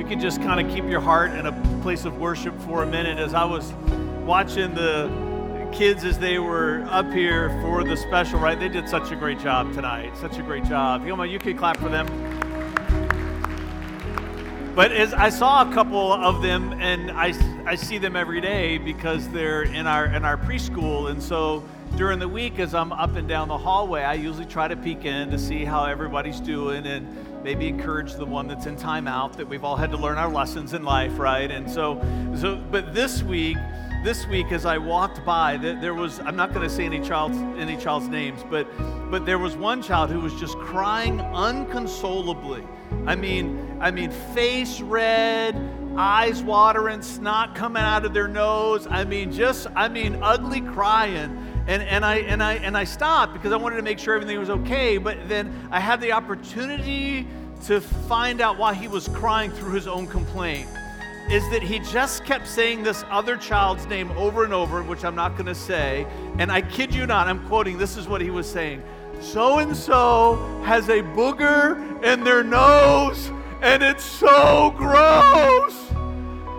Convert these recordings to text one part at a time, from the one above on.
you can just kind of keep your heart in a place of worship for a minute as I was watching the kids as they were up here for the special, right? They did such a great job tonight. Such a great job. Yoma, you can clap for them. But as I saw a couple of them, and I, I see them every day because they're in our in our preschool, and so during the week as I'm up and down the hallway, I usually try to peek in to see how everybody's doing and maybe encourage the one that's in timeout that we've all had to learn our lessons in life, right? And so, so but this week, this week as I walked by, there was I'm not going to say any child's any child's names, but but there was one child who was just crying unconsolably. I mean, I mean, face red, eyes watering, snot coming out of their nose. I mean, just I mean, ugly crying. And, and, I, and, I, and I stopped because I wanted to make sure everything was okay. But then I had the opportunity to find out why he was crying through his own complaint. Is that he just kept saying this other child's name over and over, which I'm not going to say. And I kid you not, I'm quoting, this is what he was saying So and so has a booger in their nose, and it's so gross.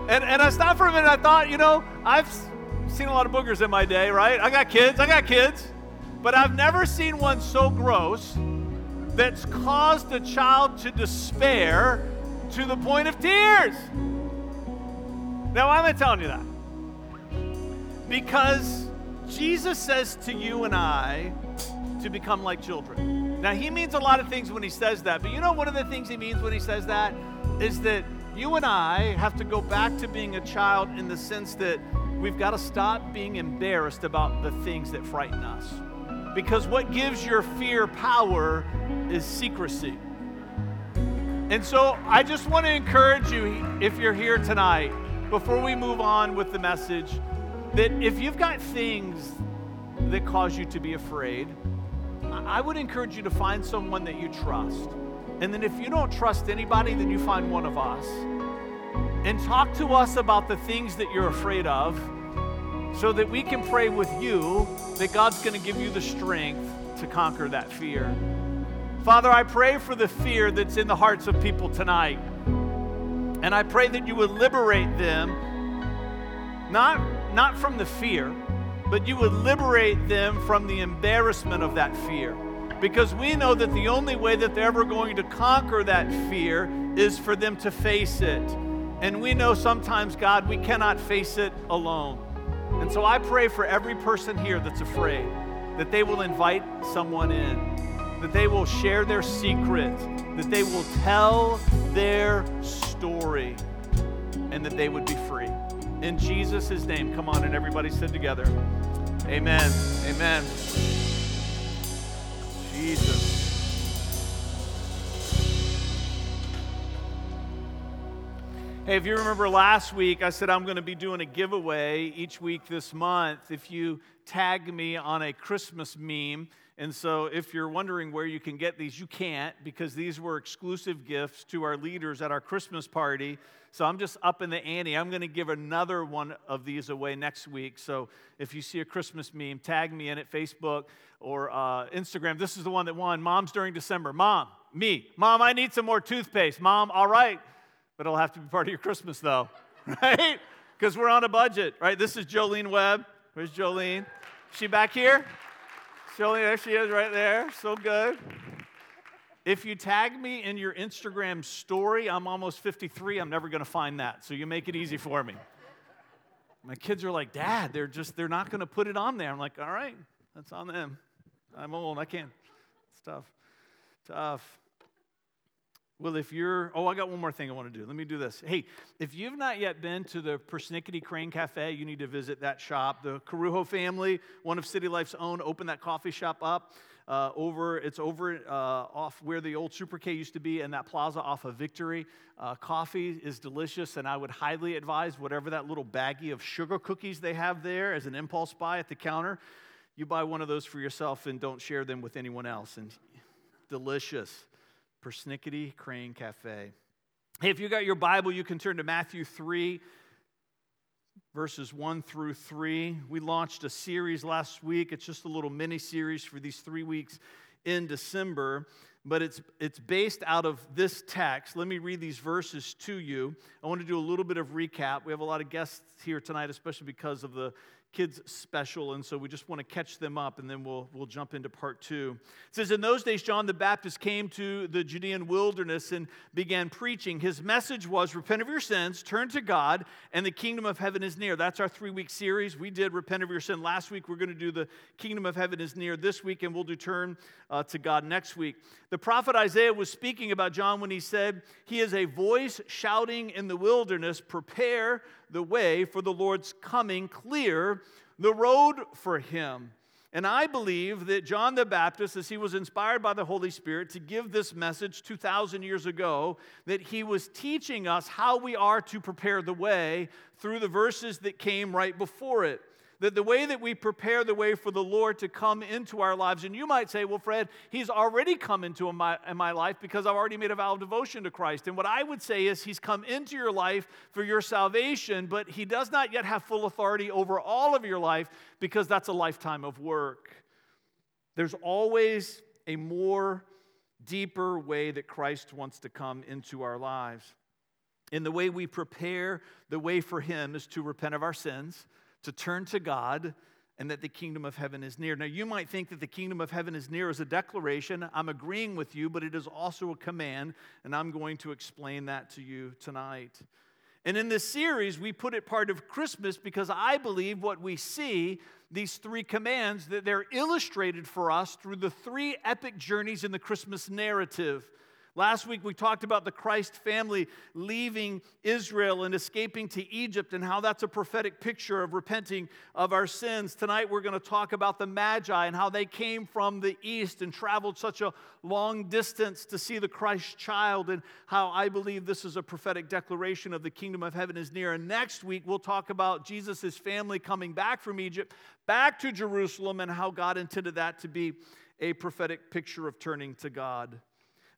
And, and I stopped for a minute. I thought, you know, I've seen a lot of boogers in my day, right? I got kids, I got kids. But I've never seen one so gross that's caused a child to despair to the point of tears. Now, why am I telling you that? Because Jesus says to you and I to become like children. Now, he means a lot of things when he says that, but you know, one of the things he means when he says that is that you and I have to go back to being a child in the sense that we've got to stop being embarrassed about the things that frighten us. Because what gives your fear power is secrecy. And so I just want to encourage you, if you're here tonight, before we move on with the message, that if you've got things that cause you to be afraid, I would encourage you to find someone that you trust. And then if you don't trust anybody, then you find one of us and talk to us about the things that you're afraid of so that we can pray with you that God's going to give you the strength to conquer that fear. Father, I pray for the fear that's in the hearts of people tonight. And I pray that you would liberate them, not, not from the fear, but you would liberate them from the embarrassment of that fear. Because we know that the only way that they're ever going to conquer that fear is for them to face it. And we know sometimes, God, we cannot face it alone. And so I pray for every person here that's afraid that they will invite someone in, that they will share their secret, that they will tell their story, and that they would be free. In Jesus' name, come on, and everybody sit together. Amen. Amen. Jesus. Hey, if you remember last week, I said I'm going to be doing a giveaway each week this month if you tag me on a Christmas meme. And so, if you're wondering where you can get these, you can't because these were exclusive gifts to our leaders at our Christmas party. So, I'm just up in the ante. I'm going to give another one of these away next week. So, if you see a Christmas meme, tag me in it, Facebook or uh, Instagram. This is the one that won Moms during December. Mom, me. Mom, I need some more toothpaste. Mom, all right but it'll have to be part of your Christmas, though, right? Because we're on a budget, right? This is Jolene Webb. Where's Jolene? She back here? Jolene, there she is right there. So good. If you tag me in your Instagram story, I'm almost 53. I'm never going to find that. So you make it easy for me. My kids are like, Dad, they're just, they're not going to put it on there. I'm like, all right, that's on them. I'm old. I can't. It's tough. Tough. Well, if you're, oh, I got one more thing I want to do. Let me do this. Hey, if you've not yet been to the Persnickety Crane Cafe, you need to visit that shop. The Carujo family, one of City Life's own, opened that coffee shop up. Uh, over it's over uh, off where the old Super K used to be, and that plaza off of Victory. Uh, coffee is delicious, and I would highly advise whatever that little baggie of sugar cookies they have there as an impulse buy at the counter. You buy one of those for yourself and don't share them with anyone else. And delicious. Persnickety Crane Cafe. Hey, if you got your Bible, you can turn to Matthew 3, verses 1 through 3. We launched a series last week. It's just a little mini series for these three weeks in December, but it's, it's based out of this text. Let me read these verses to you. I want to do a little bit of recap. We have a lot of guests here tonight, especially because of the kids special and so we just want to catch them up and then we'll, we'll jump into part two. It says in those days john the baptist came to the judean wilderness and began preaching. His message was repent of your sins turn to god and the kingdom of heaven is near. That's our three week series. We did repent of your sin last week. We're going to do the kingdom of heaven is near this week and we'll do turn uh, to god next week. The prophet isaiah was speaking about john when he said he is a voice shouting in the wilderness prepare the way for the Lord's coming, clear the road for him. And I believe that John the Baptist, as he was inspired by the Holy Spirit to give this message 2,000 years ago, that he was teaching us how we are to prepare the way through the verses that came right before it that the way that we prepare the way for the Lord to come into our lives, and you might say, well, Fred, he's already come into my, in my life because I've already made a vow of devotion to Christ. And what I would say is he's come into your life for your salvation, but he does not yet have full authority over all of your life because that's a lifetime of work. There's always a more deeper way that Christ wants to come into our lives. And the way we prepare the way for him is to repent of our sins to turn to God and that the kingdom of heaven is near. Now, you might think that the kingdom of heaven is near as a declaration. I'm agreeing with you, but it is also a command, and I'm going to explain that to you tonight. And in this series, we put it part of Christmas because I believe what we see, these three commands, that they're illustrated for us through the three epic journeys in the Christmas narrative. Last week we talked about the Christ family leaving Israel and escaping to Egypt and how that's a prophetic picture of repenting of our sins. Tonight we're going to talk about the Magi and how they came from the east and traveled such a long distance to see the Christ child and how I believe this is a prophetic declaration of the kingdom of heaven is near. And next week we'll talk about Jesus' family coming back from Egypt back to Jerusalem and how God intended that to be a prophetic picture of turning to God.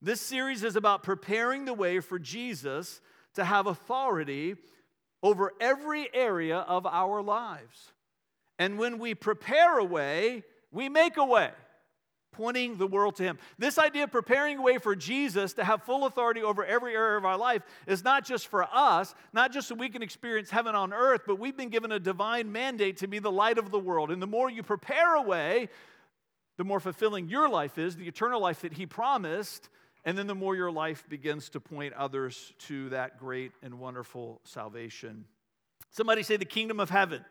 This series is about preparing the way for Jesus to have authority over every area of our lives. And when we prepare a way, we make a way, pointing the world to Him. This idea of preparing a way for Jesus to have full authority over every area of our life is not just for us, not just so we can experience heaven on earth, but we've been given a divine mandate to be the light of the world. And the more you prepare a way, the more fulfilling your life is, the eternal life that He promised and then the more your life begins to point others to that great and wonderful salvation. Somebody say the kingdom of heaven.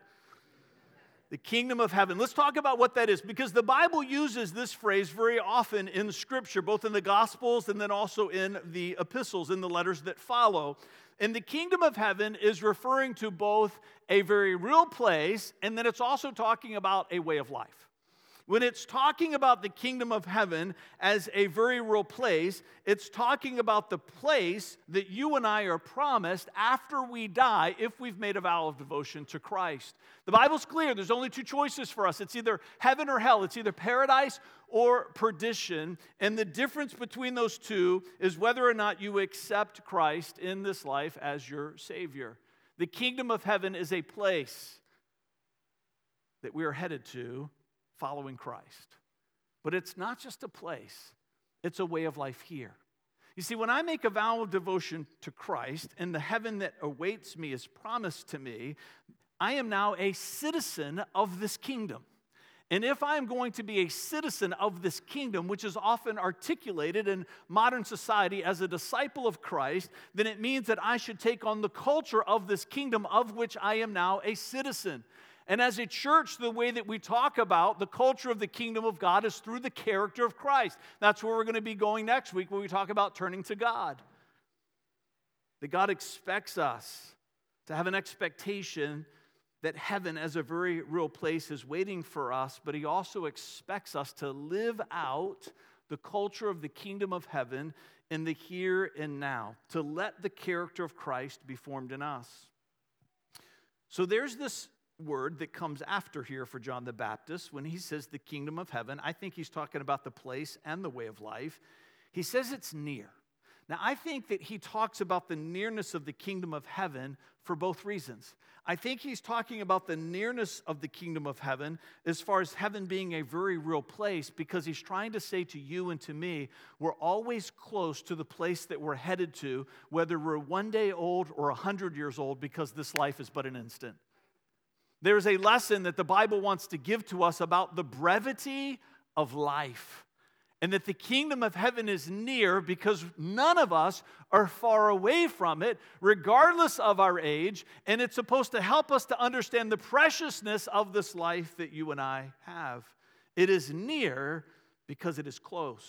The kingdom of heaven. Let's talk about what that is because the Bible uses this phrase very often in Scripture, both in the Gospels and then also in the epistles, in the letters that follow. And the kingdom of heaven is referring to both a very real place and then it's also talking about a way of life. When it's talking about the kingdom of heaven as a very real place, it's talking about the place that you and I are promised after we die if we've made a vow of devotion to Christ. The Bible's clear. There's only two choices for us it's either heaven or hell, it's either paradise or perdition. And the difference between those two is whether or not you accept Christ in this life as your Savior. The kingdom of heaven is a place that we are headed to following Christ. But it's not just a place, it's a way of life here. You see, when I make a vow of devotion to Christ and the heaven that awaits me is promised to me, I am now a citizen of this kingdom. And if I'm going to be a citizen of this kingdom, which is often articulated in modern society as a disciple of Christ, then it means that I should take on the culture of this kingdom of which I am now a citizen. And as a church, the way that we talk about the culture of the kingdom of God is through the character of Christ. That's where we're going to be going next week when we talk about turning to God. That God expects us to have an expectation that heaven, as a very real place, is waiting for us, but He also expects us to live out the culture of the kingdom of heaven in the here and now, to let the character of Christ be formed in us. So there's this word that comes after here for John the Baptist when he says the kingdom of heaven. I think he's talking about the place and the way of life. He says it's near. Now, I think that he talks about the nearness of the kingdom of heaven for both reasons. I think he's talking about the nearness of the kingdom of heaven as far as heaven being a very real place because he's trying to say to you and to me, we're always close to the place that we're headed to, whether we're one day old or a hundred years old, because this life is but an instant. There's a lesson that the Bible wants to give to us about the brevity of life and that the kingdom of heaven is near because none of us are far away from it, regardless of our age. And it's supposed to help us to understand the preciousness of this life that you and I have. It is near because it is close.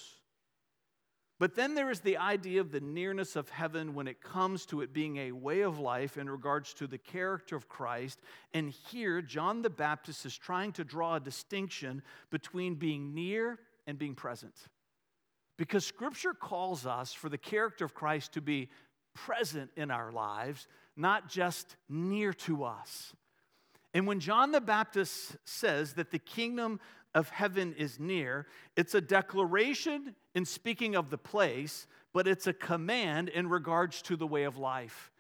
But then there is the idea of the nearness of heaven when it comes to it being a way of life in regards to the character of Christ. And here, John the Baptist is trying to draw a distinction between being near and being present. Because Scripture calls us for the character of Christ to be present in our lives, not just near to us. And when John the Baptist says that the kingdom of heaven is near, it's a declaration in speaking of the place, but it's a command in regards to the way of life.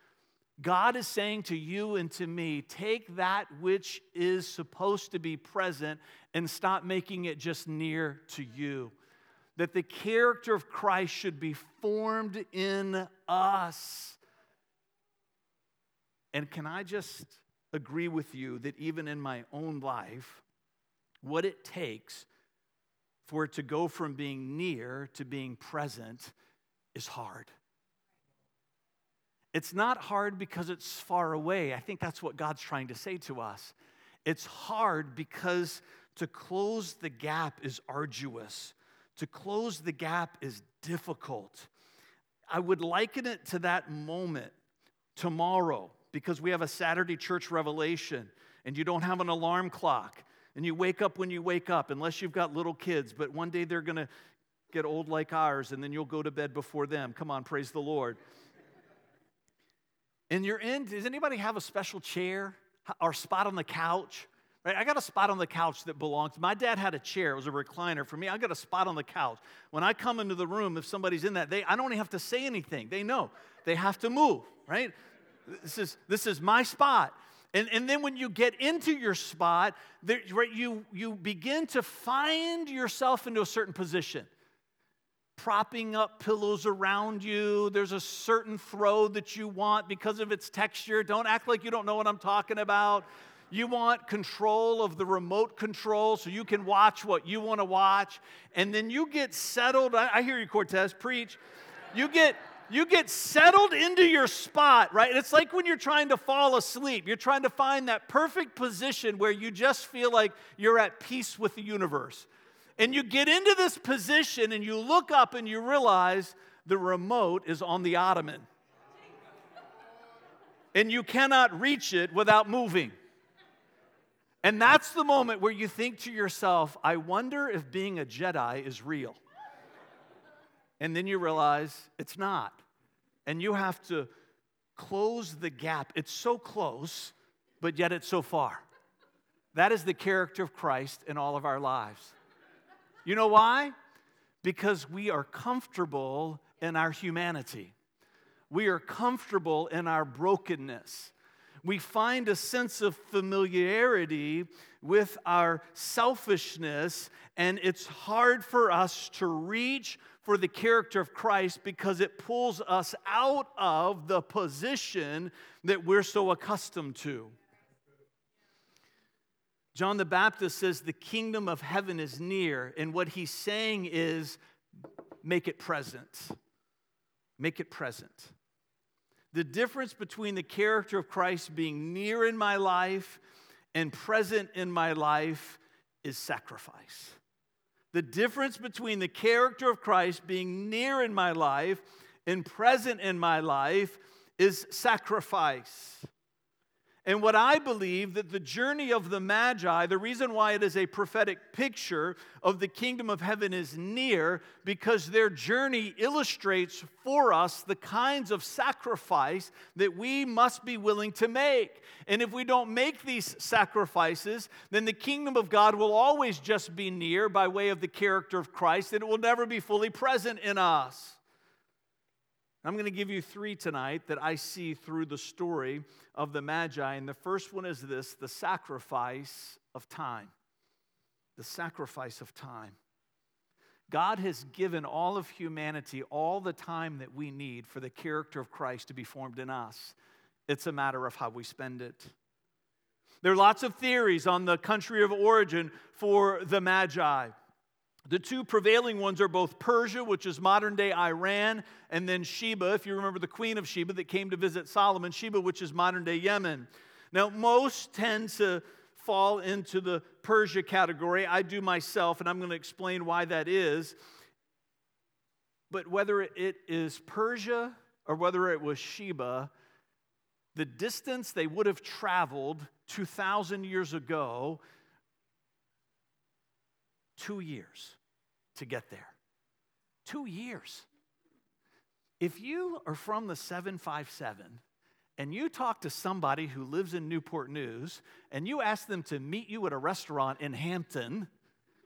God is saying to you and to me, take that which is supposed to be present and stop making it just near to you. That the character of Christ should be formed in us. And can I just agree with you that even in my own life, what it takes for it to go from being near to being present is hard. It's not hard because it's far away. I think that's what God's trying to say to us. It's hard because to close the gap is arduous, to close the gap is difficult. I would liken it to that moment tomorrow because we have a Saturday church revelation and you don't have an alarm clock and you wake up when you wake up, unless you've got little kids, but one day they're gonna get old like ours and then you'll go to bed before them. Come on, praise the Lord. And you're in, does anybody have a special chair or spot on the couch? Right? I got a spot on the couch that belongs. My dad had a chair, it was a recliner. For me, I got a spot on the couch. When I come into the room, if somebody's in that, they I don't even have to say anything. They know. They have to move, right? This is this is my spot. And, and then when you get into your spot, there, right, you, you begin to find yourself into a certain position propping up pillows around you. There's a certain throw that you want because of its texture. Don't act like you don't know what I'm talking about. You want control of the remote control so you can watch what you want to watch. And then you get settled. I, hear you, Cortez, preach. You get you get settled into your spot, right? It's like when you're trying to fall asleep. You're trying to find that perfect position where you just feel like you're at peace with the universe. And you get into this position and you look up and you realize the remote is on the ottoman. And you cannot reach it without moving. And that's the moment where you think to yourself, I wonder if being a Jedi is real. And then you realize it's not. And you have to close the gap. It's so close, but yet it's so far. That is the character of Christ in all of our lives. You know why? Because we are comfortable in our humanity. We are comfortable in our brokenness. We find a sense of familiarity with our selfishness, and it's hard for us to reach for the character of Christ because it pulls us out of the position that we're so accustomed to. John the Baptist says the kingdom of heaven is near, and what he's saying is make it present. Make it present. The difference between the character of Christ being near in my life and present in my life is sacrifice. The difference between the character of Christ being near in my life and present in my life is sacrifice. And what I believe that the journey of the Magi, the reason why it is a prophetic picture of the kingdom of heaven is near, because their journey illustrates for us the kinds of sacrifice that we must be willing to make. And if we don't make these sacrifices, then the kingdom of God will always just be near by way of the character of Christ, and it will never be fully present in us. I'm going to give you three tonight that I see through the story of the Magi. And the first one is this the sacrifice of time. The sacrifice of time. God has given all of humanity all the time that we need for the character of Christ to be formed in us. It's a matter of how we spend it. There are lots of theories on the country of origin for the Magi. The two prevailing ones are both Persia, which is modern day Iran, and then Sheba, if you remember the queen of Sheba that came to visit Solomon, Sheba, which is modern day Yemen. Now, most tend to fall into the Persia category. I do myself, and I'm going to explain why that is. But whether it is Persia or whether it was Sheba, the distance they would have traveled 2,000 years ago, two years to get there. Two years. If you are from the 757 and you talk to somebody who lives in Newport News and you ask them to meet you at a restaurant in Hampton,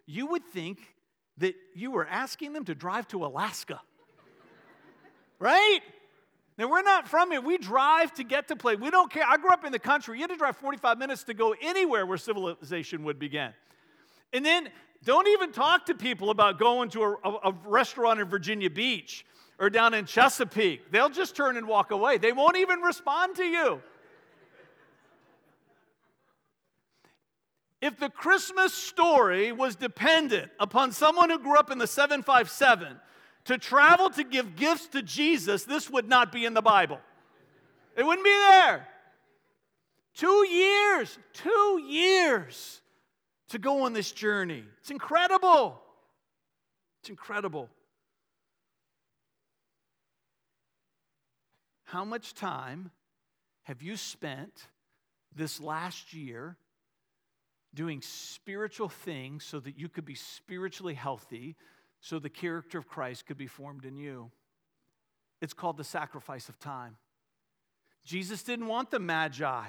you would think that you were asking them to drive to Alaska. right? Now, we're not from here. We drive to get to play. We don't care. I grew up in the country. You had to drive 45 minutes to go anywhere where civilization would begin. And then don't even talk to people about going to a, a, a restaurant in Virginia Beach or down in Chesapeake. They'll just turn and walk away. They won't even respond to you. If the Christmas story was dependent upon someone who grew up in the 757 to travel to give gifts to Jesus, this would not be in the Bible. It wouldn't be there. Two years, two years to go on this journey. It's incredible. It's incredible. How much time have you spent this last year doing spiritual things so that you could be spiritually healthy, so the character of Christ could be formed in you? It's called the sacrifice of time. Jesus didn't want the Magi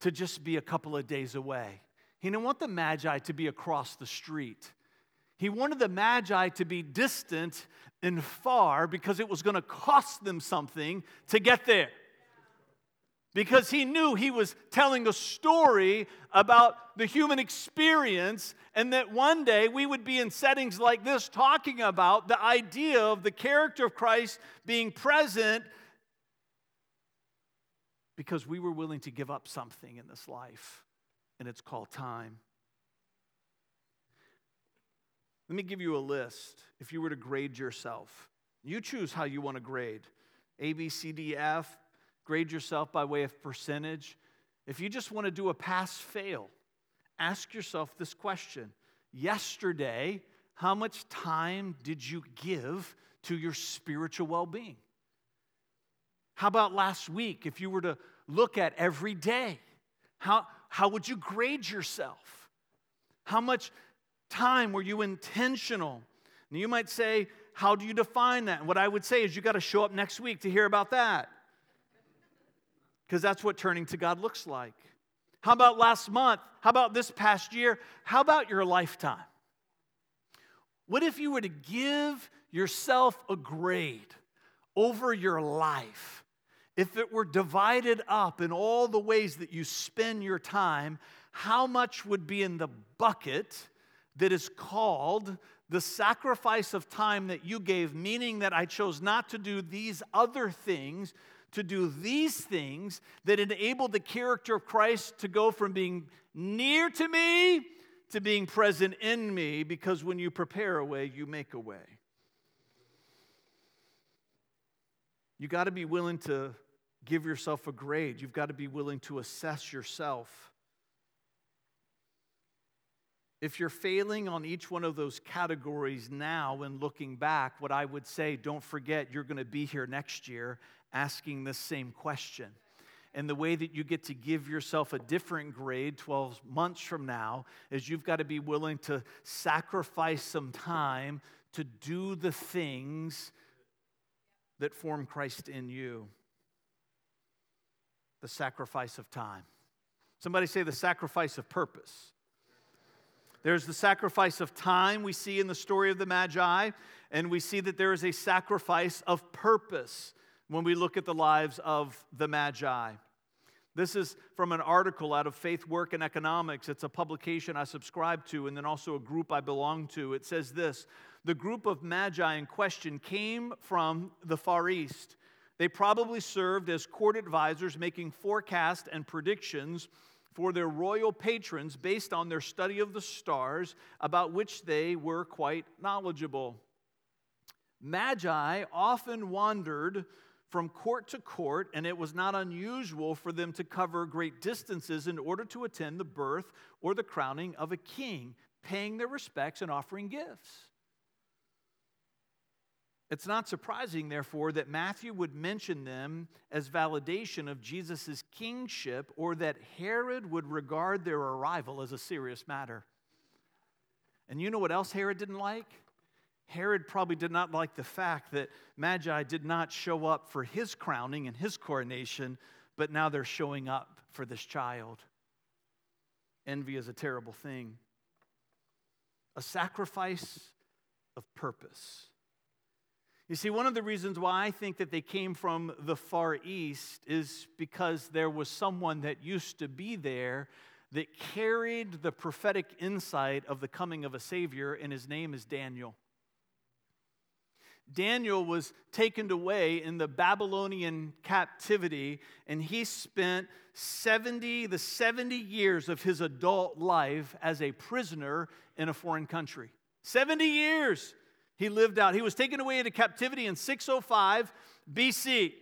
to just be a couple of days away. He didn't want the Magi to be across the street. He wanted the Magi to be distant and far because it was going to cost them something to get there. Because he knew he was telling a story about the human experience, and that one day we would be in settings like this talking about the idea of the character of Christ being present because we were willing to give up something in this life, and it's called time. Let me give you a list. If you were to grade yourself, you choose how you want to grade A, B, C, D, F. Grade yourself by way of percentage. If you just want to do a pass fail, ask yourself this question Yesterday, how much time did you give to your spiritual well being? How about last week? If you were to look at every day, how, how would you grade yourself? How much time were you intentional? And you might say, How do you define that? And what I would say is, you got to show up next week to hear about that. Because that's what turning to God looks like. How about last month? How about this past year? How about your lifetime? What if you were to give yourself a grade over your life? If it were divided up in all the ways that you spend your time, how much would be in the bucket that is called the sacrifice of time that you gave, meaning that I chose not to do these other things, to do these things that enabled the character of Christ to go from being near to me to being present in me, because when you prepare a way, you make a way. You got to be willing to give yourself a grade. You've got to be willing to assess yourself. If you're failing on each one of those categories now and looking back, what I would say, don't forget you're going to be here next year asking this same question. And the way that you get to give yourself a different grade 12 months from now is you've got to be willing to sacrifice some time to do the things that form Christ in you. The sacrifice of time. Somebody say the sacrifice of purpose. There's the sacrifice of time we see in the story of the Magi, and we see that there is a sacrifice of purpose when we look at the lives of the Magi. This is from an article out of Faith, Work, and Economics. It's a publication I subscribe to, and then also a group I belong to. It says this The group of Magi in question came from the Far East. They probably served as court advisors, making forecasts and predictions for their royal patrons based on their study of the stars, about which they were quite knowledgeable. Magi often wandered from court to court, and it was not unusual for them to cover great distances in order to attend the birth or the crowning of a king, paying their respects and offering gifts. It's not surprising, therefore, that Matthew would mention them as validation of Jesus' kingship or that Herod would regard their arrival as a serious matter. And you know what else Herod didn't like? Herod probably did not like the fact that Magi did not show up for his crowning and his coronation, but now they're showing up for this child. Envy is a terrible thing. A sacrifice of purpose. You see, one of the reasons why I think that they came from the Far East is because there was someone that used to be there that carried the prophetic insight of the coming of a Savior, and his name is Daniel. Daniel was taken away in the Babylonian captivity, and he spent 70, the 70 years of his adult life as a prisoner in a foreign country. 70 years he lived out. He was taken away into captivity in 605 BC.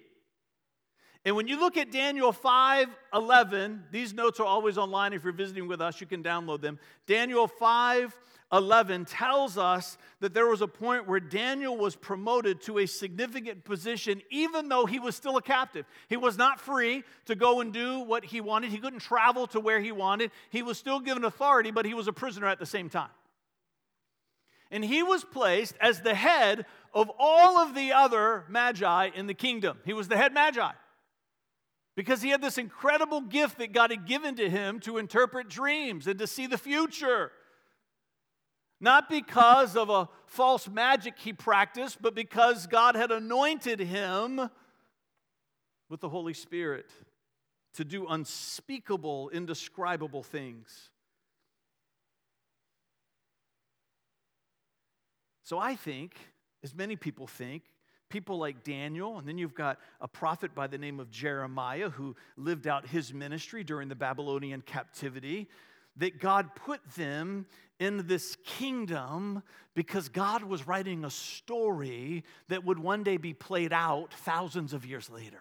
And when you look at Daniel 5:11, these notes are always online if you're visiting with us, you can download them. Daniel 5:11 tells us that there was a point where Daniel was promoted to a significant position even though he was still a captive. He was not free to go and do what he wanted. He couldn't travel to where he wanted. He was still given authority, but he was a prisoner at the same time. And he was placed as the head of all of the other magi in the kingdom. He was the head magi because he had this incredible gift that God had given to him to interpret dreams and to see the future. Not because of a false magic he practiced, but because God had anointed him with the Holy Spirit to do unspeakable, indescribable things. So I think, as many people think, people like Daniel, and then you've got a prophet by the name of Jeremiah who lived out his ministry during the Babylonian captivity, that God put them in this kingdom because God was writing a story that would one day be played out thousands of years later.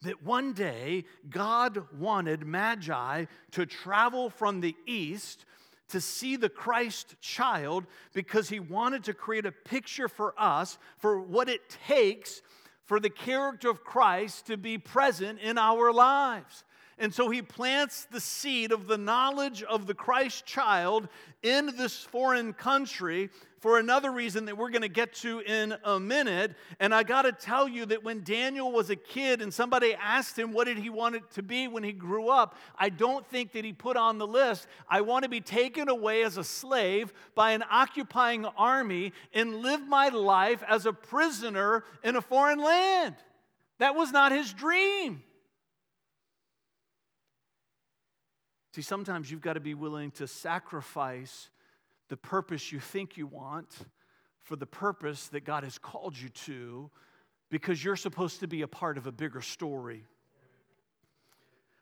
That one day God wanted Magi to travel from the east to see the Christ child because he wanted to create a picture for us for what it takes for the character of Christ to be present in our lives. And so he plants the seed of the knowledge of the Christ child in this foreign country for another reason that we're going to get to in a minute. And I got to tell you that when Daniel was a kid and somebody asked him what did he want it to be when he grew up, I don't think that he put on the list, I want to be taken away as a slave by an occupying army and live my life as a prisoner in a foreign land. That was not his dream. See, sometimes you've got to be willing to sacrifice the purpose you think you want for the purpose that God has called you to because you're supposed to be a part of a bigger story.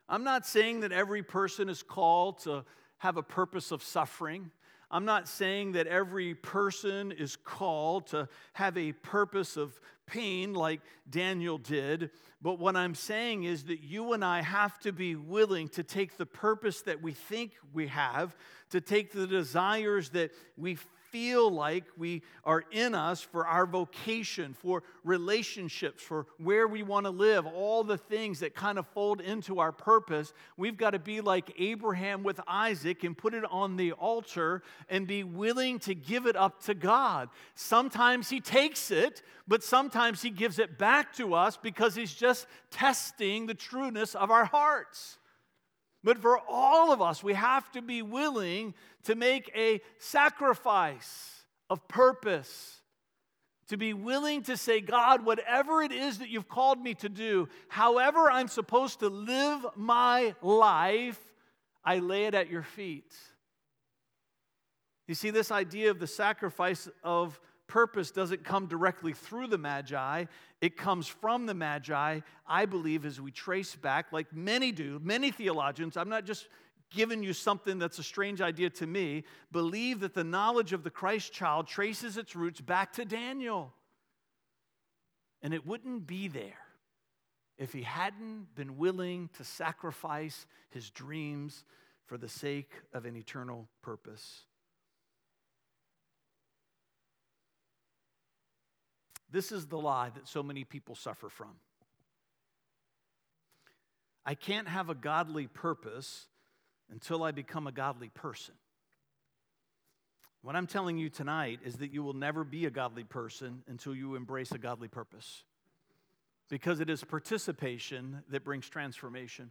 I'm not saying that every person is called to have a purpose of suffering. I'm not saying that every person is called to have a purpose of pain like Daniel did, but what I'm saying is that you and I have to be willing to take the purpose that we think we have, to take the desires that we feel like we are in us for our vocation, for relationships, for where we want to live, all the things that kind of fold into our purpose, we've got to be like Abraham with Isaac and put it on the altar and be willing to give it up to God. Sometimes He takes it, but sometimes He gives it back to us because He's just testing the trueness of our hearts. But for all of us, we have to be willing to make a sacrifice of purpose. To be willing to say, God, whatever it is that you've called me to do, however I'm supposed to live my life, I lay it at your feet. You see, this idea of the sacrifice of purpose doesn't come directly through the Magi, it comes from the Magi, I believe, as we trace back, like many do, many theologians. I'm not just giving you something that's a strange idea to me, believe that the knowledge of the Christ child traces its roots back to Daniel. And it wouldn't be there if he hadn't been willing to sacrifice his dreams for the sake of an eternal purpose. This is the lie that so many people suffer from. I can't have a godly purpose until I become a godly person. What I'm telling you tonight is that you will never be a godly person until you embrace a godly purpose. Because it is participation that brings transformation.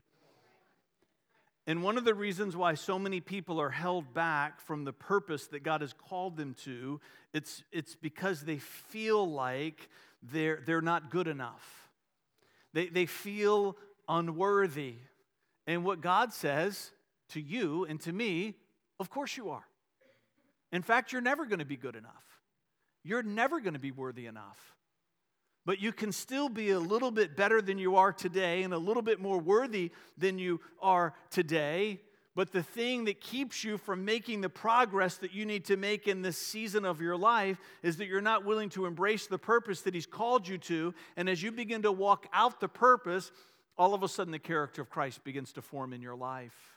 And one of the reasons why so many people are held back from the purpose that God has called them to, it's, it's because they feel like they're, they're not good enough. They, they feel unworthy. And what God says to you and to me, of course you are. In fact, you're never going to be good enough. You're never going to be worthy enough but you can still be a little bit better than you are today and a little bit more worthy than you are today. But the thing that keeps you from making the progress that you need to make in this season of your life is that you're not willing to embrace the purpose that He's called you to. And as you begin to walk out the purpose, all of a sudden the character of Christ begins to form in your life.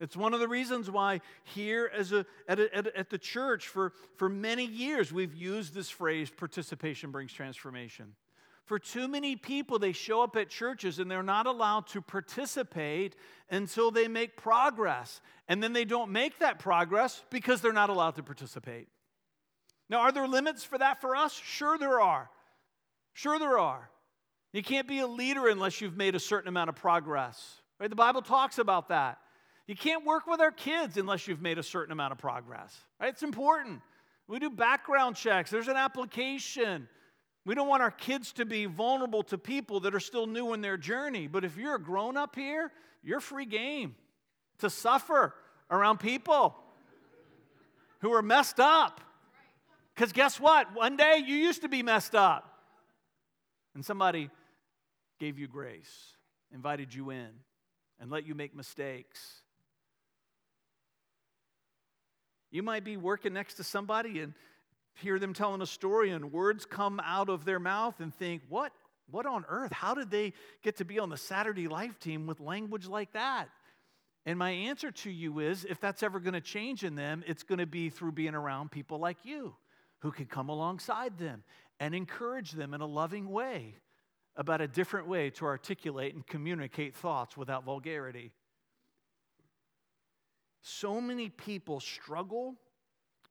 It's one of the reasons why here as a, at, a, at, the church for, for many years we've used this phrase participation brings transformation. For too many people, they show up at churches and they're not allowed to participate until they make progress. And then they don't make that progress because they're not allowed to participate. Now, are there limits for that for us? Sure, there are. Sure, there are. You can't be a leader unless you've made a certain amount of progress. Right? The Bible talks about that. You can't work with our kids unless you've made a certain amount of progress. Right? It's important. We do background checks, there's an application. We don't want our kids to be vulnerable to people that are still new in their journey. But if you're a grown up here, you're free game to suffer around people who are messed up. Because guess what? One day you used to be messed up. And somebody gave you grace, invited you in, and let you make mistakes you might be working next to somebody and hear them telling a story, and words come out of their mouth and think, What? What on earth? How did they get to be on the Saturday Life team with language like that? And my answer to you is if that's ever going to change in them, it's going to be through being around people like you who can come alongside them and encourage them in a loving way about a different way to articulate and communicate thoughts without vulgarity. So many people struggle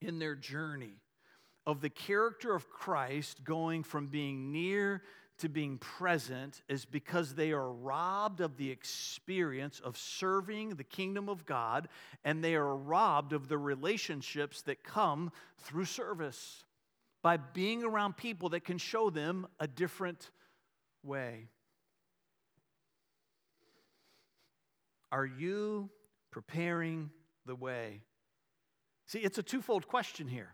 in their journey of the character of Christ going from being near to being present is because they are robbed of the experience of serving the kingdom of God and they are robbed of the relationships that come through service by being around people that can show them a different way. Are you preparing the way? See, it's a twofold question here.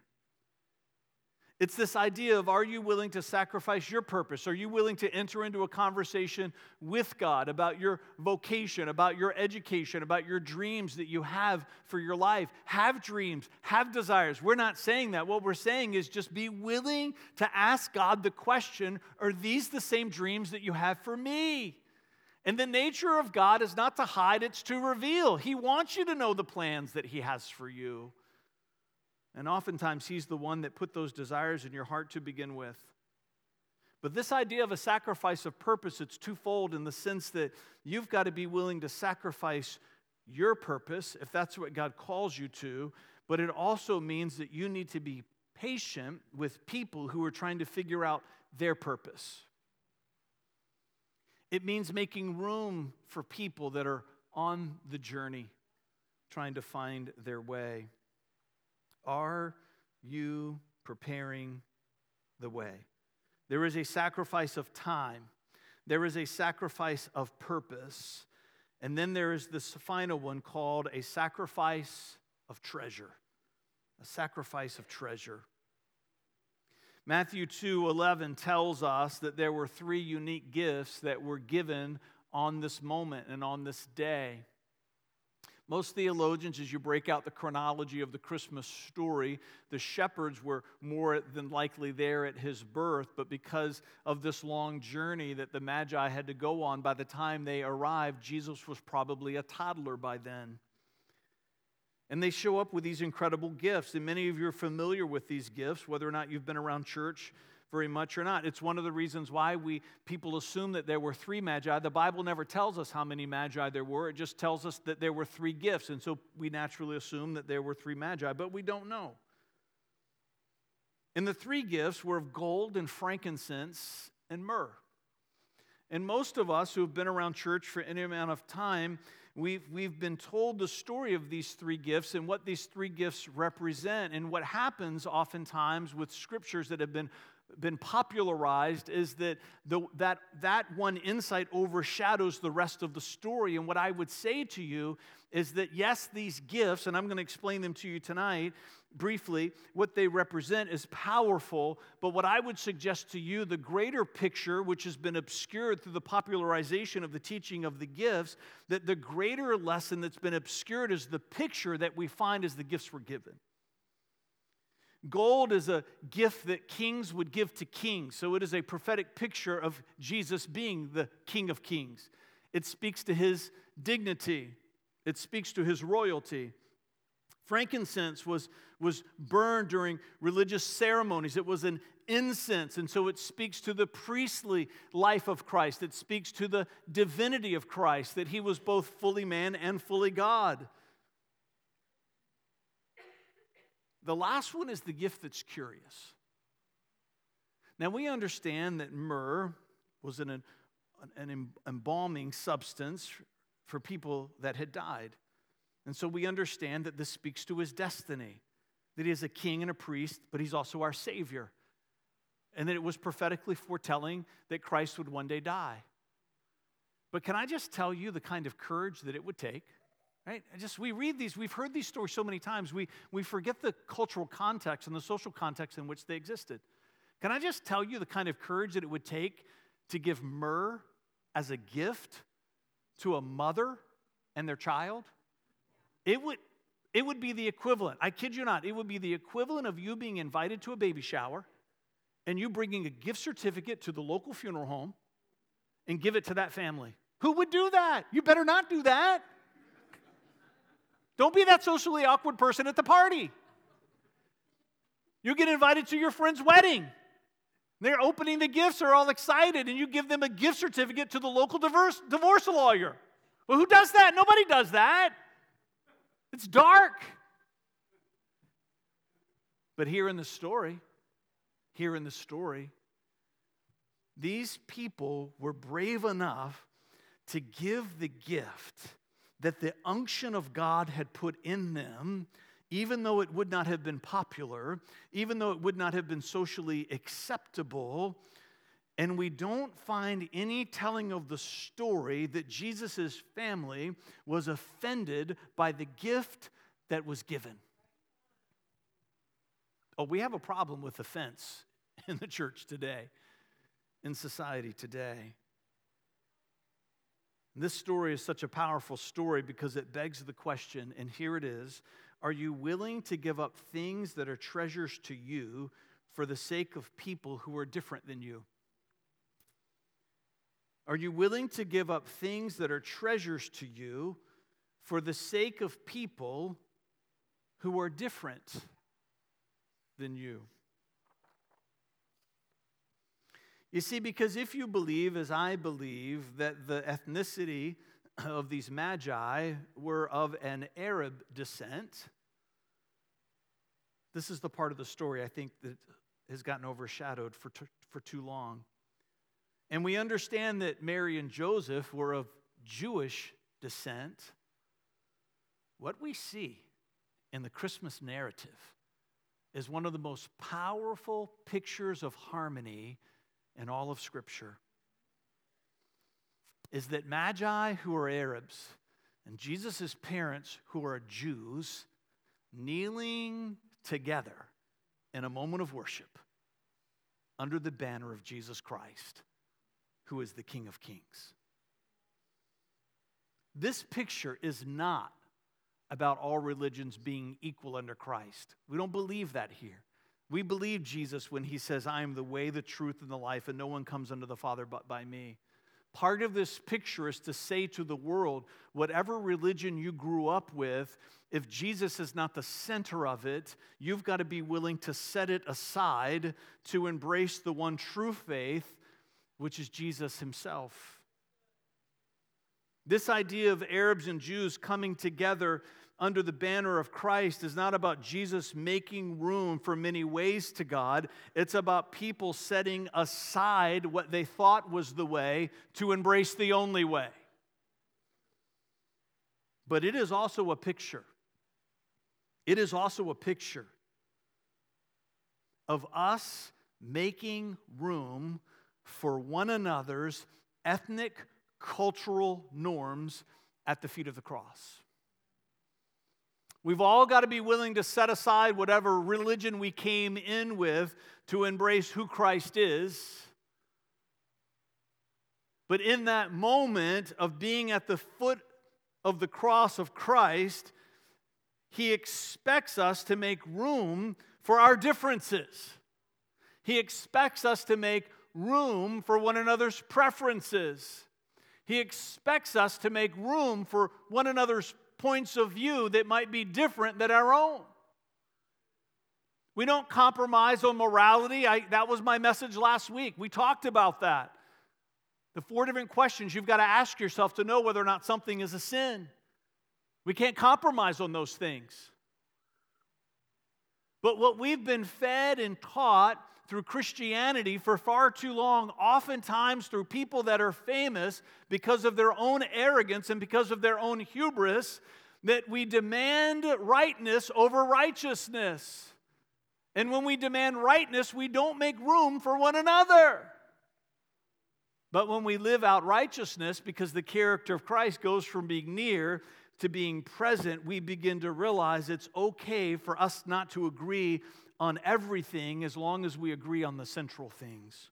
It's this idea of are you willing to sacrifice your purpose? Are you willing to enter into a conversation with God about your vocation, about your education, about your dreams that you have for your life? Have dreams, have desires. We're not saying that. What we're saying is just be willing to ask God the question Are these the same dreams that you have for me? And the nature of God is not to hide, it's to reveal. He wants you to know the plans that He has for you. And oftentimes, He's the one that put those desires in your heart to begin with. But this idea of a sacrifice of purpose, it's twofold in the sense that you've got to be willing to sacrifice your purpose, if that's what God calls you to, but it also means that you need to be patient with people who are trying to figure out their purpose. It means making room for people that are on the journey, trying to find their way. Are you preparing the way? There is a sacrifice of time, there is a sacrifice of purpose, and then there is this final one called a sacrifice of treasure. A sacrifice of treasure. Matthew 2:11 tells us that there were three unique gifts that were given on this moment and on this day. Most theologians, as you break out the chronology of the Christmas story, the shepherds were more than likely there at his birth, but because of this long journey that the Magi had to go on, by the time they arrived, Jesus was probably a toddler by then. And they show up with these incredible gifts. And many of you are familiar with these gifts, whether or not you've been around church very much or not. It's one of the reasons why we people assume that there were three magi. The Bible never tells us how many magi there were. It just tells us that there were three gifts. And so we naturally assume that there were three magi, but we don't know. And the three gifts were of gold and frankincense and myrrh. And most of us who have been around church for any amount of time We've, we've been told the story of these three gifts and what these three gifts represent. And what happens oftentimes with scriptures that have been, been popularized is that the, that, that one insight overshadows the rest of the story. And what I would say to you is that, yes, these gifts, and I'm going to explain them to you tonight, briefly, what they represent is powerful, but what I would suggest to you, the greater picture, which has been obscured through the popularization of the teaching of the gifts, that the greater lesson that's been obscured is the picture that we find as the gifts were given. Gold is a gift that kings would give to kings, so it is a prophetic picture of Jesus being the King of Kings. It speaks to his dignity, it speaks to his royalty. Frankincense was, was burned during religious ceremonies. It was an incense, and so it speaks to the priestly life of Christ. It speaks to the divinity of Christ, that he was both fully man and fully God. The last one is the gift that's curious. Now, we understand that myrrh was an, an embalming substance for people that had died. And so we understand that this speaks to his destiny, that he is a king and a priest, but he's also our Savior. And that it was prophetically foretelling that Christ would one day die. But can I just tell you the kind of courage that it would take? Right? just we read these, we've heard these stories so many times, we, we forget the cultural context and the social context in which they existed. Can I just tell you the kind of courage that it would take to give myrrh as a gift to a mother and their child? It would, it would be the equivalent, I kid you not, it would be the equivalent of you being invited to a baby shower and you bringing a gift certificate to the local funeral home and give it to that family. Who would do that? You better not do that. Don't be that socially awkward person at the party. You get invited to your friend's wedding. They're opening the gifts, they're all excited, and you give them a gift certificate to the local divorce, divorce lawyer. Well, who does that? Nobody does that. It's dark. But here in the story, here in the story, these people were brave enough to give the gift that the unction of God had put in them, even though it would not have been popular, even though it would not have been socially acceptable. And we don't find any telling of the story that Jesus' family was offended by the gift that was given. Oh, we have a problem with offense in the church today, in society today. This story is such a powerful story because it begs the question, and here it is Are you willing to give up things that are treasures to you for the sake of people who are different than you? Are you willing to give up things that are treasures to you for the sake of people who are different than you? You see, because if you believe, as I believe, that the ethnicity of these magi were of an Arab descent, this is the part of the story I think that has gotten overshadowed for, t- for too long. And we understand that Mary and Joseph were of Jewish descent, what we see in the Christmas narrative is one of the most powerful pictures of harmony in all of Scripture. Is that Magi, who are Arabs, and Jesus' parents, who are Jews, kneeling together in a moment of worship under the banner of Jesus Christ, who is the King of Kings. This picture is not about all religions being equal under Christ. We don't believe that here. We believe Jesus when he says, I am the way, the truth, and the life, and no one comes unto the Father but by me. Part of this picture is to say to the world, whatever religion you grew up with, if Jesus is not the center of it, you've got to be willing to set it aside to embrace the one true faith, which is Jesus himself. This idea of Arabs and Jews coming together under the banner of Christ is not about Jesus making room for many ways to God. It's about people setting aside what they thought was the way to embrace the only way. But it is also a picture. It is also a picture of us making room for one another's ethnic, cultural norms at the feet of the cross. We've all got to be willing to set aside whatever religion we came in with to embrace who Christ is. But in that moment of being at the foot of the cross of Christ, He expects us to make room for our differences. He expects us to make room for one another's preferences. He expects us to make room for one another's points of view that might be different than our own. We don't compromise on morality. I, that was my message last week. We talked about that. The four different questions you've got to ask yourself to know whether or not something is a sin. We can't compromise on those things. But what we've been fed and taught through Christianity for far too long, oftentimes through people that are famous because of their own arrogance and because of their own hubris, that we demand rightness over righteousness. And when we demand rightness, we don't make room for one another. But when we live out righteousness, because the character of Christ goes from being near to being present, we begin to realize it's okay for us not to agree on everything as long as we agree on the central things.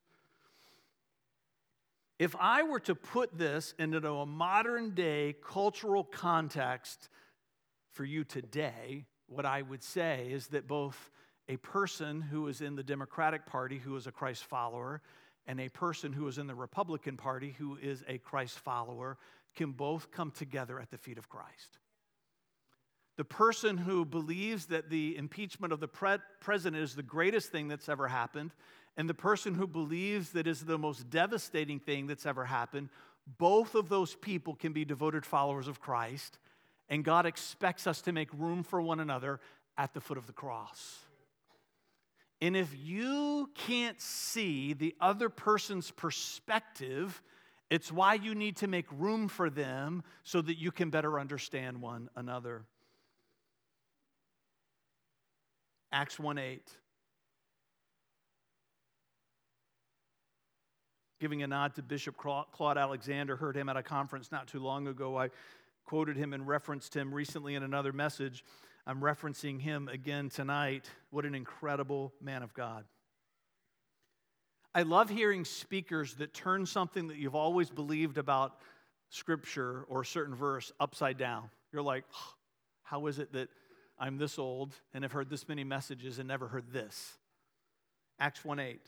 If I were to put this into a modern day cultural context for you today, what I would say is that both a person who is in the Democratic Party who is a Christ follower and a person who is in the Republican Party who is a Christ follower can both come together at the feet of Christ. The person who believes that the impeachment of the pre- president is the greatest thing that's ever happened, and the person who believes that is the most devastating thing that's ever happened, both of those people can be devoted followers of Christ, and God expects us to make room for one another at the foot of the cross. And if you can't see the other person's perspective, it's why you need to make room for them so that you can better understand one another. Acts 1 8. Giving a nod to Bishop Claude Alexander, heard him at a conference not too long ago. I quoted him and referenced him recently in another message. I'm referencing him again tonight. What an incredible man of God. I love hearing speakers that turn something that you've always believed about Scripture or a certain verse upside down. You're like, how is it that I'm this old and have heard this many messages and never heard this. Acts 1 8.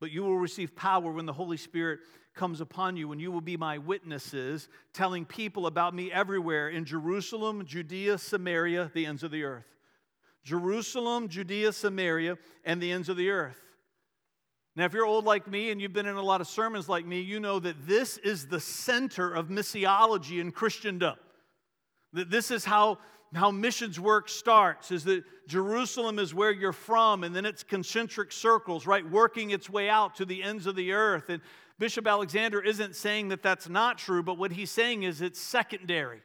But you will receive power when the Holy Spirit comes upon you, and you will be my witnesses, telling people about me everywhere in Jerusalem, Judea, Samaria, the ends of the earth. Jerusalem, Judea, Samaria, and the ends of the earth. Now, if you're old like me and you've been in a lot of sermons like me, you know that this is the center of missiology in Christendom. That this is how how missions work starts is that Jerusalem is where you're from, and then it's concentric circles, right, working its way out to the ends of the earth. And Bishop Alexander isn't saying that that's not true, but what he's saying is it's secondary.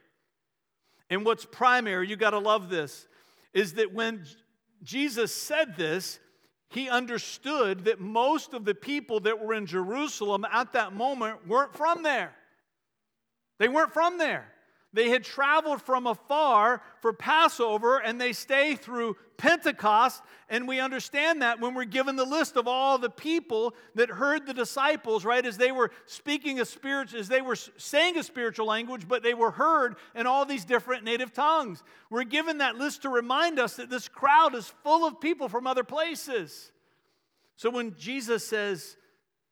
And what's primary, you got to love this, is that when Jesus said this, he understood that most of the people that were in Jerusalem at that moment weren't from there. They weren't from there. They had traveled from afar for Passover and they stay through Pentecost. And we understand that when we're given the list of all the people that heard the disciples, right, as they were speaking a spiritual, as they were saying a spiritual language, but they were heard in all these different native tongues. We're given that list to remind us that this crowd is full of people from other places. So when Jesus says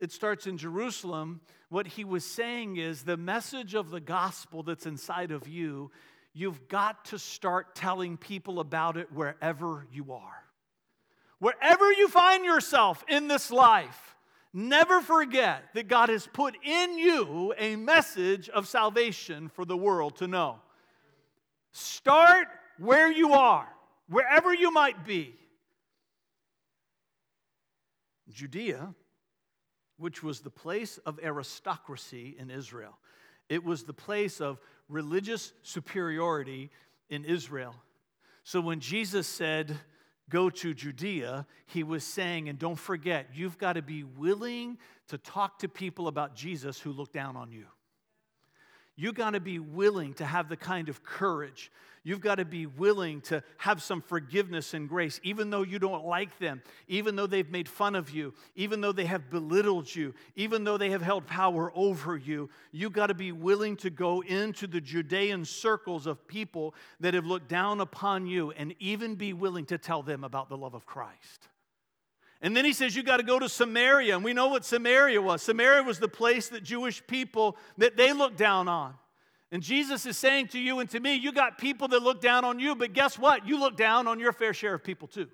it starts in Jerusalem, what he was saying is the message of the gospel that's inside of you, you've got to start telling people about it wherever you are. Wherever you find yourself in this life, never forget that God has put in you a message of salvation for the world to know. Start where you are, wherever you might be. Judea which was the place of aristocracy in Israel. It was the place of religious superiority in Israel. So when Jesus said, Go to Judea, he was saying, and don't forget, you've got to be willing to talk to people about Jesus who look down on you. You've got to be willing to have the kind of courage You've got to be willing to have some forgiveness and grace, even though you don't like them, even though they've made fun of you, even though they have belittled you, even though they have held power over you. You've got to be willing to go into the Judean circles of people that have looked down upon you and even be willing to tell them about the love of Christ. And then he says you got to go to Samaria, and we know what Samaria was. Samaria was the place that Jewish people that they looked down on. And Jesus is saying to you and to me, you got people that look down on you, but guess what? You look down on your fair share of people too.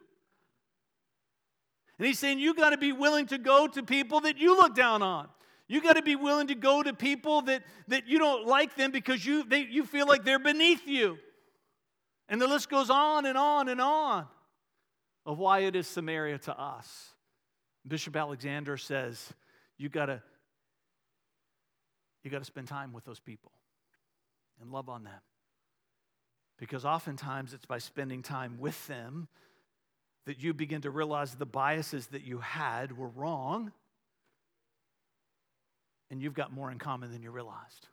And he's saying you got to be willing to go to people that you look down on. You got to be willing to go to people that, that you don't like them because you, they, you feel like they're beneath you. And the list goes on and on and on of why it is Samaria to us. Bishop Alexander says you got to you got to spend time with those people and love on them. Because oftentimes it's by spending time with them that you begin to realize the biases that you had were wrong, and you've got more in common than you realized.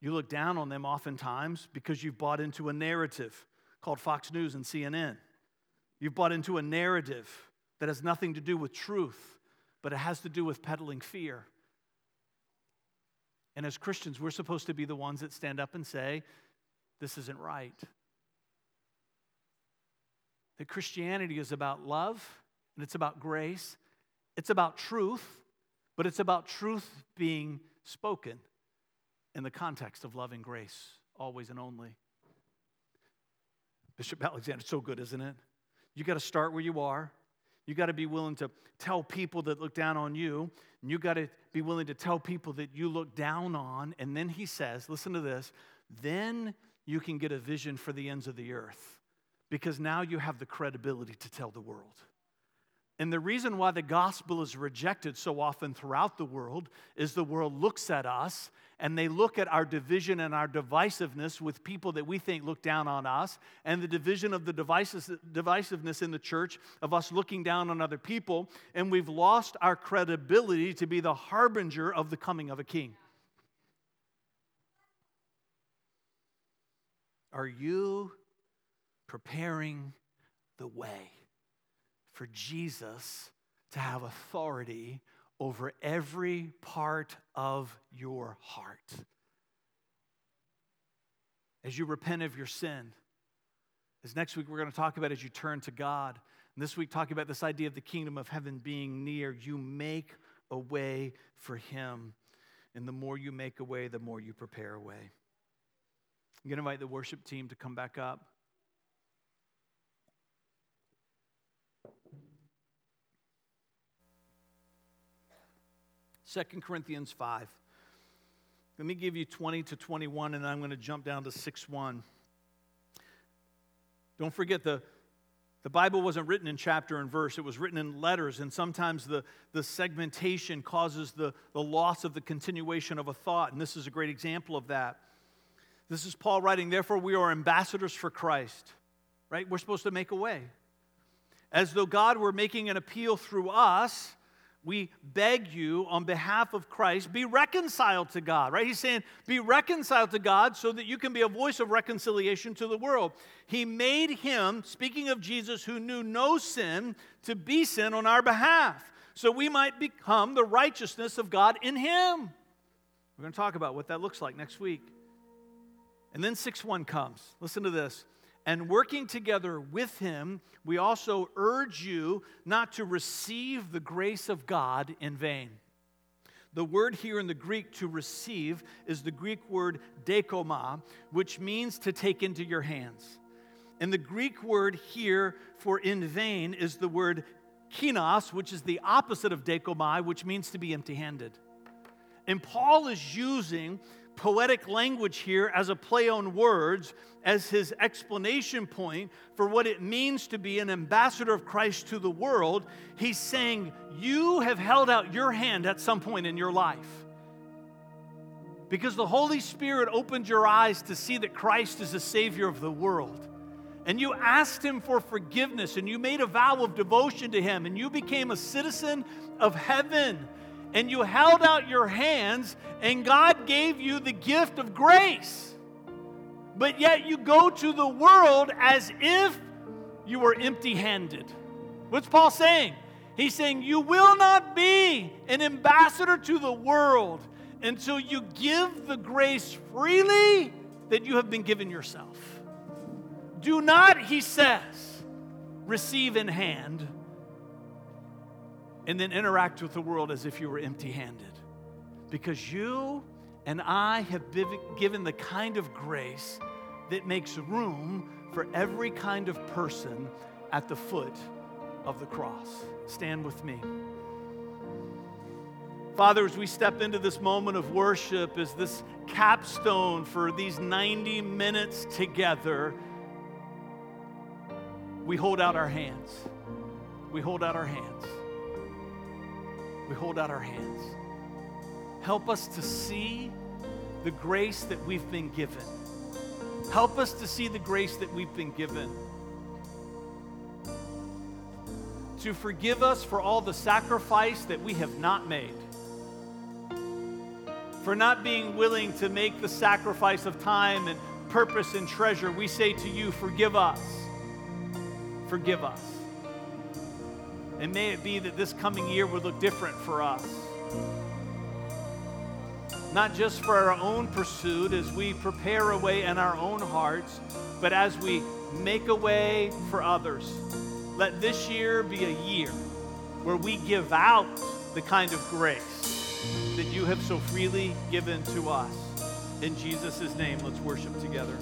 You look down on them oftentimes because you've bought into a narrative called Fox News and CNN. You've bought into a narrative that has nothing to do with truth, but it has to do with peddling fear. And as Christians, we're supposed to be the ones that stand up and say, This isn't right. That Christianity is about love and it's about grace, it's about truth, but it's about truth being spoken in the context of love and grace, always and only. Bishop Alexander, so good, isn't it? You got to start where you are. You got to be willing to tell people that look down on you, and you got to be willing to tell people that you look down on. And then he says, listen to this, then you can get a vision for the ends of the earth because now you have the credibility to tell the world. And the reason why the gospel is rejected so often throughout the world is the world looks at us and they look at our division and our divisiveness with people that we think look down on us, and the division of the divisiveness in the church of us looking down on other people, and we've lost our credibility to be the harbinger of the coming of a king. Are you preparing the way for Jesus to have authority over every part of your heart. As you repent of your sin, as next week we're going to talk about as you turn to God, and this week talking about this idea of the kingdom of heaven being near, you make a way for Him. And the more you make a way, the more you prepare a way. I'm going to invite the worship team to come back up. 2 Corinthians 5. Let me give you 20 to 21, and I'm going to jump down to 6 1. Don't forget the, The Bible wasn't written in chapter and verse, it was written in letters, and sometimes the, the segmentation causes the, the loss of the continuation of a thought, and this is a great example of that. This is Paul writing, Therefore, we are ambassadors for Christ, right? We're supposed to make a way. As though God were making an appeal through us, we beg you on behalf of Christ, be reconciled to God, right? He's saying, be reconciled to God so that you can be a voice of reconciliation to the world. He made him, speaking of Jesus, who knew no sin, to be sin on our behalf, so we might become the righteousness of God in him. We're going to talk about what that looks like next week. And then 6 1 comes. Listen to this and working together with him, we also urge you not to receive the grace of God in vain. The word here in the Greek to receive is the Greek word dechomai, which means to take into your hands. And the Greek word here for in vain is the word kinos, which is the opposite of dechomai, which means to be empty handed. And Paul is using poetic language here as a play on words as his explanation point for what it means to be an ambassador of Christ to the world. He's saying, You have held out your hand at some point in your life. Because the Holy Spirit opened your eyes to see that Christ is the Savior of the world. And you asked Him for forgiveness, and you made a vow of devotion to Him, and you became a citizen of heaven and you held out your hands, and God gave you the gift of grace. But yet you go to the world as if you were empty handed. What's Paul saying? He's saying, You will not be an ambassador to the world until you give the grace freely that you have been given yourself. Do not, he says, receive in hand and then interact with the world as if you were empty handed. Because you and I have been given the kind of grace that makes room for every kind of person at the foot of the cross. Stand with me. Father, as we step into this moment of worship, as this capstone for these 90 minutes together, we hold out our hands. We hold out our hands we hold out our hands. Help us to see the grace that we've been given. Help us to see the grace that we've been given. To forgive us for all the sacrifice that we have not made. For not being willing to make the sacrifice of time and purpose and treasure, we say to you, Forgive us. Forgive us. And may it be that this coming year would look different for us. Not just for our own pursuit as we prepare a way in our own hearts, but as we make a way for others. Let this year be a year where we give out the kind of grace that you have so freely given to us. In Jesus' name, let's worship together.